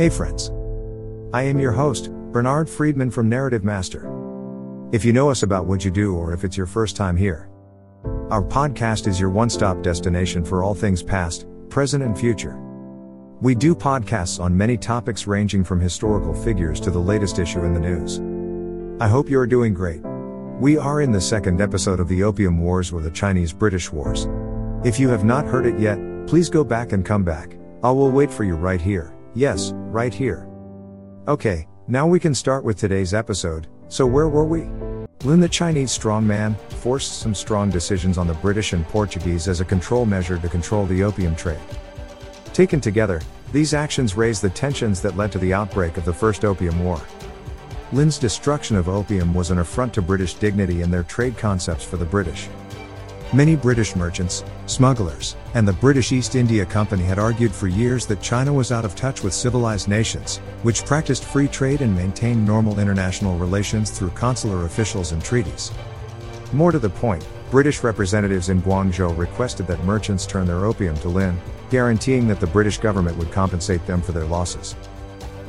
Hey friends. I am your host, Bernard Friedman from Narrative Master. If you know us about what you do or if it's your first time here, our podcast is your one stop destination for all things past, present, and future. We do podcasts on many topics ranging from historical figures to the latest issue in the news. I hope you are doing great. We are in the second episode of the Opium Wars or the Chinese British Wars. If you have not heard it yet, please go back and come back. I will wait for you right here. Yes, right here. Okay, now we can start with today's episode. So, where were we? Lin the Chinese strongman forced some strong decisions on the British and Portuguese as a control measure to control the opium trade. Taken together, these actions raised the tensions that led to the outbreak of the First Opium War. Lin's destruction of opium was an affront to British dignity and their trade concepts for the British. Many British merchants, smugglers, and the British East India Company had argued for years that China was out of touch with civilized nations, which practiced free trade and maintained normal international relations through consular officials and treaties. More to the point, British representatives in Guangzhou requested that merchants turn their opium to Lin, guaranteeing that the British government would compensate them for their losses.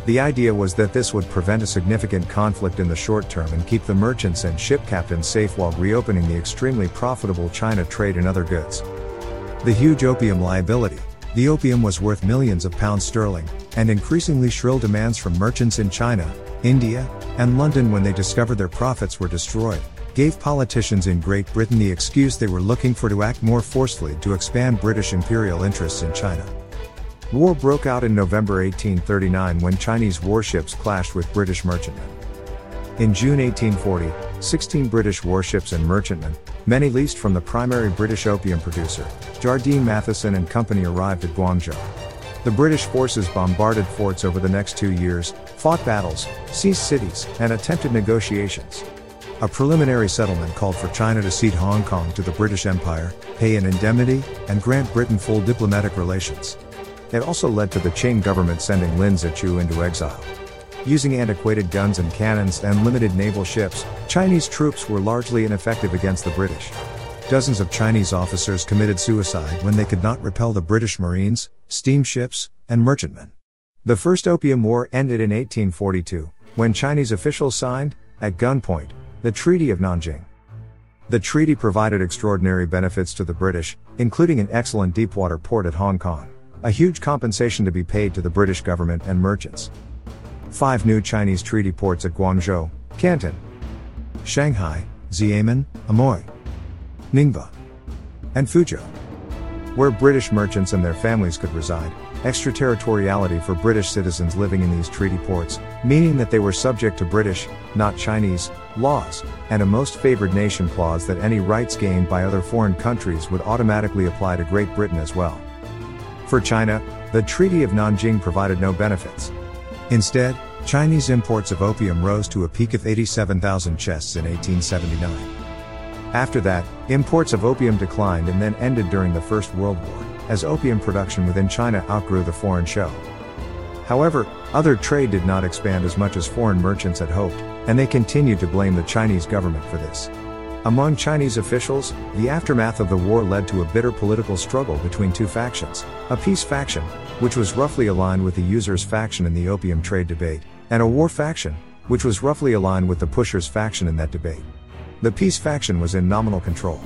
The idea was that this would prevent a significant conflict in the short term and keep the merchants and ship captains safe while reopening the extremely profitable China trade in other goods. The huge opium liability. The opium was worth millions of pounds sterling, and increasingly shrill demands from merchants in China, India, and London when they discovered their profits were destroyed, gave politicians in Great Britain the excuse they were looking for to act more forcefully to expand British imperial interests in China. War broke out in November 1839 when Chinese warships clashed with British merchantmen. In June 1840, 16 British warships and merchantmen, many leased from the primary British opium producer, Jardine Matheson and Company arrived at Guangzhou. The British forces bombarded forts over the next two years, fought battles, seized cities, and attempted negotiations. A preliminary settlement called for China to cede Hong Kong to the British Empire, pay an indemnity, and grant Britain full diplomatic relations. It also led to the Qing government sending Lin Zexu into exile. Using antiquated guns and cannons and limited naval ships, Chinese troops were largely ineffective against the British. Dozens of Chinese officers committed suicide when they could not repel the British Marines, steamships, and merchantmen. The First Opium War ended in 1842, when Chinese officials signed, at gunpoint, the Treaty of Nanjing. The treaty provided extraordinary benefits to the British, including an excellent deepwater port at Hong Kong. A huge compensation to be paid to the British government and merchants. Five new Chinese treaty ports at Guangzhou, Canton, Shanghai, Xiamen, Amoy, Ningbo, and Fuzhou. Where British merchants and their families could reside, extraterritoriality for British citizens living in these treaty ports, meaning that they were subject to British, not Chinese, laws, and a most favored nation clause that any rights gained by other foreign countries would automatically apply to Great Britain as well. For China, the Treaty of Nanjing provided no benefits. Instead, Chinese imports of opium rose to a peak of 87,000 chests in 1879. After that, imports of opium declined and then ended during the First World War, as opium production within China outgrew the foreign show. However, other trade did not expand as much as foreign merchants had hoped, and they continued to blame the Chinese government for this. Among Chinese officials, the aftermath of the war led to a bitter political struggle between two factions a peace faction, which was roughly aligned with the users faction in the opium trade debate, and a war faction, which was roughly aligned with the pushers faction in that debate. The peace faction was in nominal control.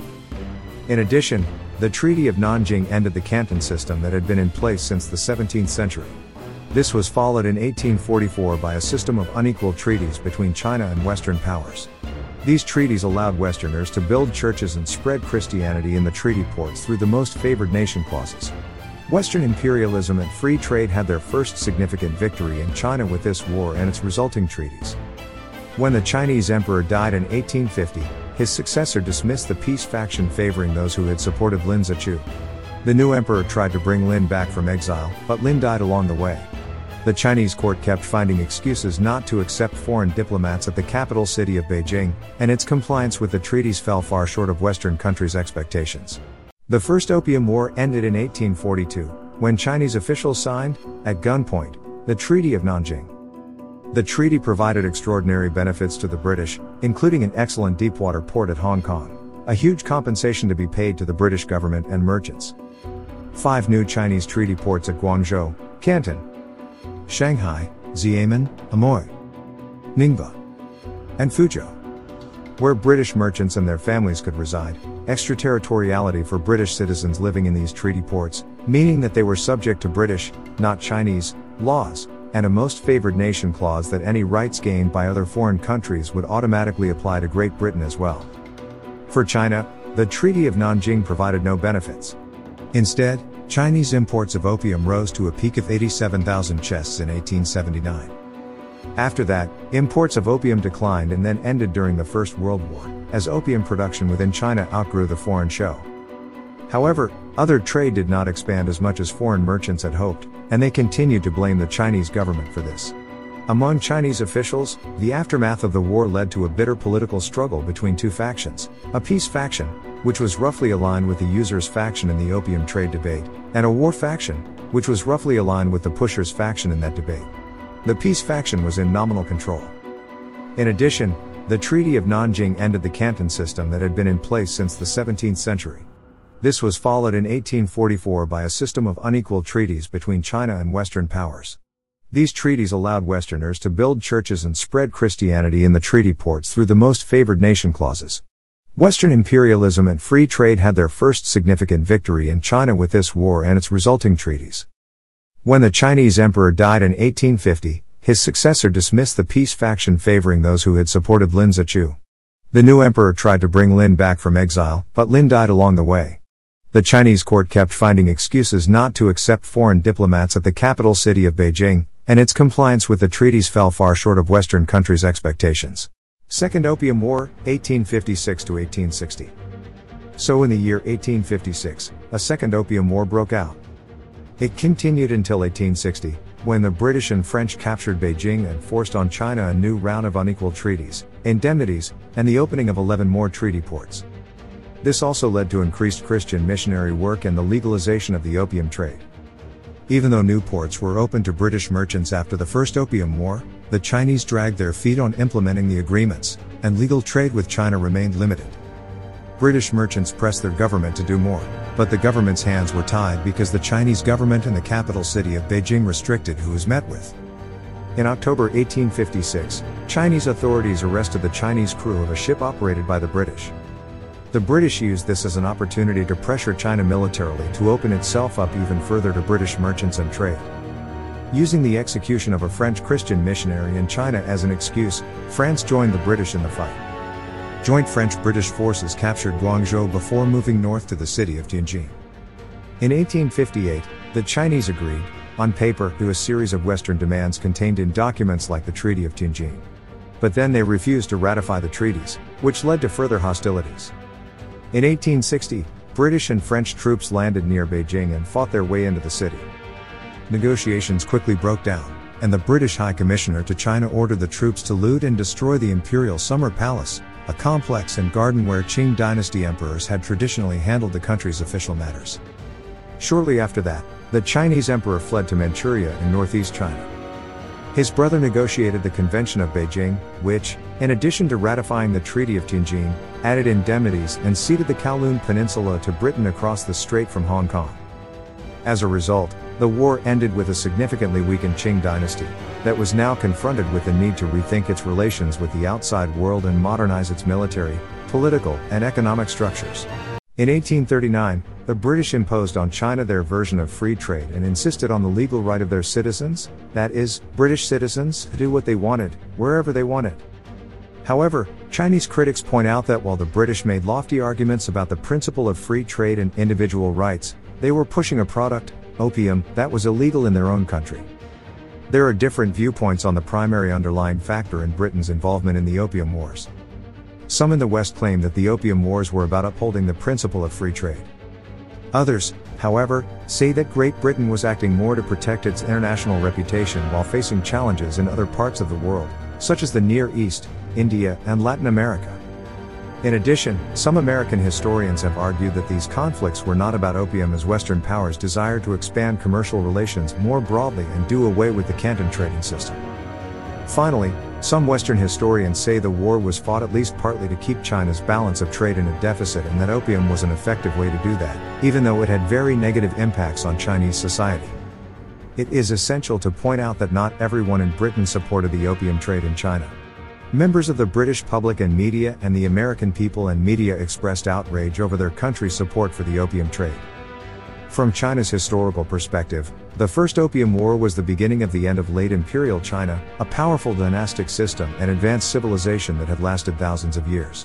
In addition, the Treaty of Nanjing ended the Canton system that had been in place since the 17th century. This was followed in 1844 by a system of unequal treaties between China and Western powers. These treaties allowed Westerners to build churches and spread Christianity in the treaty ports through the most favored nation clauses. Western imperialism and free trade had their first significant victory in China with this war and its resulting treaties. When the Chinese emperor died in 1850, his successor dismissed the peace faction favoring those who had supported Lin Zexu. The new emperor tried to bring Lin back from exile, but Lin died along the way. The Chinese court kept finding excuses not to accept foreign diplomats at the capital city of Beijing, and its compliance with the treaties fell far short of Western countries' expectations. The First Opium War ended in 1842, when Chinese officials signed, at gunpoint, the Treaty of Nanjing. The treaty provided extraordinary benefits to the British, including an excellent deepwater port at Hong Kong, a huge compensation to be paid to the British government and merchants. Five new Chinese treaty ports at Guangzhou, Canton, Shanghai, Xiamen, Amoy, Ningbo, and Fuzhou. Where British merchants and their families could reside, extraterritoriality for British citizens living in these treaty ports, meaning that they were subject to British, not Chinese, laws, and a most favored nation clause that any rights gained by other foreign countries would automatically apply to Great Britain as well. For China, the Treaty of Nanjing provided no benefits. Instead, Chinese imports of opium rose to a peak of 87,000 chests in 1879. After that, imports of opium declined and then ended during the First World War, as opium production within China outgrew the foreign show. However, other trade did not expand as much as foreign merchants had hoped, and they continued to blame the Chinese government for this. Among Chinese officials, the aftermath of the war led to a bitter political struggle between two factions a peace faction, which was roughly aligned with the users faction in the opium trade debate, and a war faction, which was roughly aligned with the pushers faction in that debate. The peace faction was in nominal control. In addition, the Treaty of Nanjing ended the Canton system that had been in place since the 17th century. This was followed in 1844 by a system of unequal treaties between China and Western powers. These treaties allowed Westerners to build churches and spread Christianity in the treaty ports through the most favored nation clauses. Western imperialism and free trade had their first significant victory in China with this war and its resulting treaties. When the Chinese emperor died in 1850, his successor dismissed the peace faction favoring those who had supported Lin Zexu. The new emperor tried to bring Lin back from exile, but Lin died along the way. The Chinese court kept finding excuses not to accept foreign diplomats at the capital city of Beijing, and its compliance with the treaties fell far short of Western countries' expectations. Second Opium War, 1856 to 1860. So in the year 1856, a second Opium War broke out. It continued until 1860, when the British and French captured Beijing and forced on China a new round of unequal treaties, indemnities, and the opening of 11 more treaty ports. This also led to increased Christian missionary work and the legalization of the opium trade. Even though new ports were opened to British merchants after the First Opium War, the Chinese dragged their feet on implementing the agreements, and legal trade with China remained limited. British merchants pressed their government to do more, but the government's hands were tied because the Chinese government in the capital city of Beijing restricted who was met with. In October 1856, Chinese authorities arrested the Chinese crew of a ship operated by the British. The British used this as an opportunity to pressure China militarily to open itself up even further to British merchants and trade. Using the execution of a French Christian missionary in China as an excuse, France joined the British in the fight. Joint French British forces captured Guangzhou before moving north to the city of Tianjin. In 1858, the Chinese agreed, on paper, to a series of Western demands contained in documents like the Treaty of Tianjin. But then they refused to ratify the treaties, which led to further hostilities. In 1860, British and French troops landed near Beijing and fought their way into the city. Negotiations quickly broke down, and the British High Commissioner to China ordered the troops to loot and destroy the Imperial Summer Palace, a complex and garden where Qing dynasty emperors had traditionally handled the country's official matters. Shortly after that, the Chinese emperor fled to Manchuria in northeast China. His brother negotiated the Convention of Beijing, which, in addition to ratifying the Treaty of Tianjin, added indemnities and ceded the Kowloon Peninsula to Britain across the strait from Hong Kong. As a result, the war ended with a significantly weakened Qing dynasty, that was now confronted with the need to rethink its relations with the outside world and modernize its military, political, and economic structures. In 1839, the British imposed on China their version of free trade and insisted on the legal right of their citizens, that is, British citizens, to do what they wanted, wherever they wanted. However, Chinese critics point out that while the British made lofty arguments about the principle of free trade and individual rights, they were pushing a product, opium, that was illegal in their own country. There are different viewpoints on the primary underlying factor in Britain's involvement in the Opium Wars. Some in the West claim that the Opium Wars were about upholding the principle of free trade. Others, however, say that Great Britain was acting more to protect its international reputation while facing challenges in other parts of the world, such as the Near East, India, and Latin America. In addition, some American historians have argued that these conflicts were not about opium as Western powers desired to expand commercial relations more broadly and do away with the Canton trading system. Finally, some Western historians say the war was fought at least partly to keep China's balance of trade in a deficit and that opium was an effective way to do that, even though it had very negative impacts on Chinese society. It is essential to point out that not everyone in Britain supported the opium trade in China. Members of the British public and media and the American people and media expressed outrage over their country's support for the opium trade. From China's historical perspective, the First Opium War was the beginning of the end of late imperial China, a powerful dynastic system and advanced civilization that had lasted thousands of years.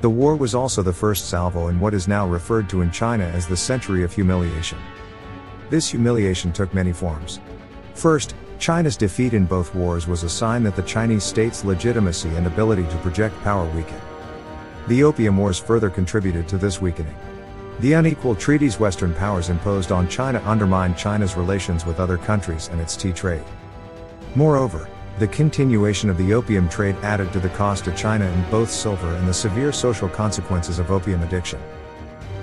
The war was also the first salvo in what is now referred to in China as the Century of Humiliation. This humiliation took many forms. First, China's defeat in both wars was a sign that the Chinese state's legitimacy and ability to project power weakened. The Opium Wars further contributed to this weakening. The unequal treaties Western powers imposed on China undermined China's relations with other countries and its tea trade. Moreover, the continuation of the opium trade added to the cost to China in both silver and the severe social consequences of opium addiction.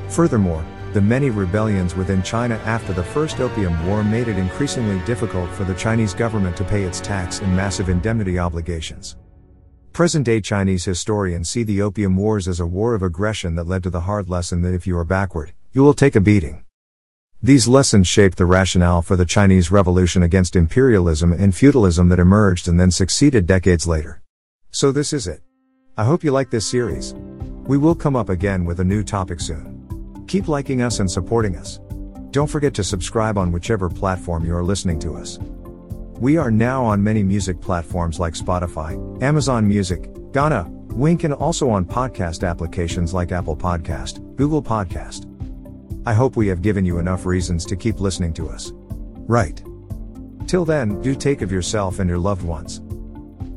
Furthermore, the many rebellions within China after the First Opium War made it increasingly difficult for the Chinese government to pay its tax and massive indemnity obligations. Present day Chinese historians see the Opium Wars as a war of aggression that led to the hard lesson that if you are backward, you will take a beating. These lessons shaped the rationale for the Chinese Revolution against imperialism and feudalism that emerged and then succeeded decades later. So this is it. I hope you like this series. We will come up again with a new topic soon. Keep liking us and supporting us. Don't forget to subscribe on whichever platform you are listening to us. We are now on many music platforms like Spotify, Amazon Music, Gaana, Wynk and also on podcast applications like Apple Podcast, Google Podcast. I hope we have given you enough reasons to keep listening to us. Right. Till then, do take of yourself and your loved ones.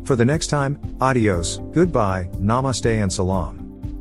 For the next time, adios, goodbye, namaste and salam.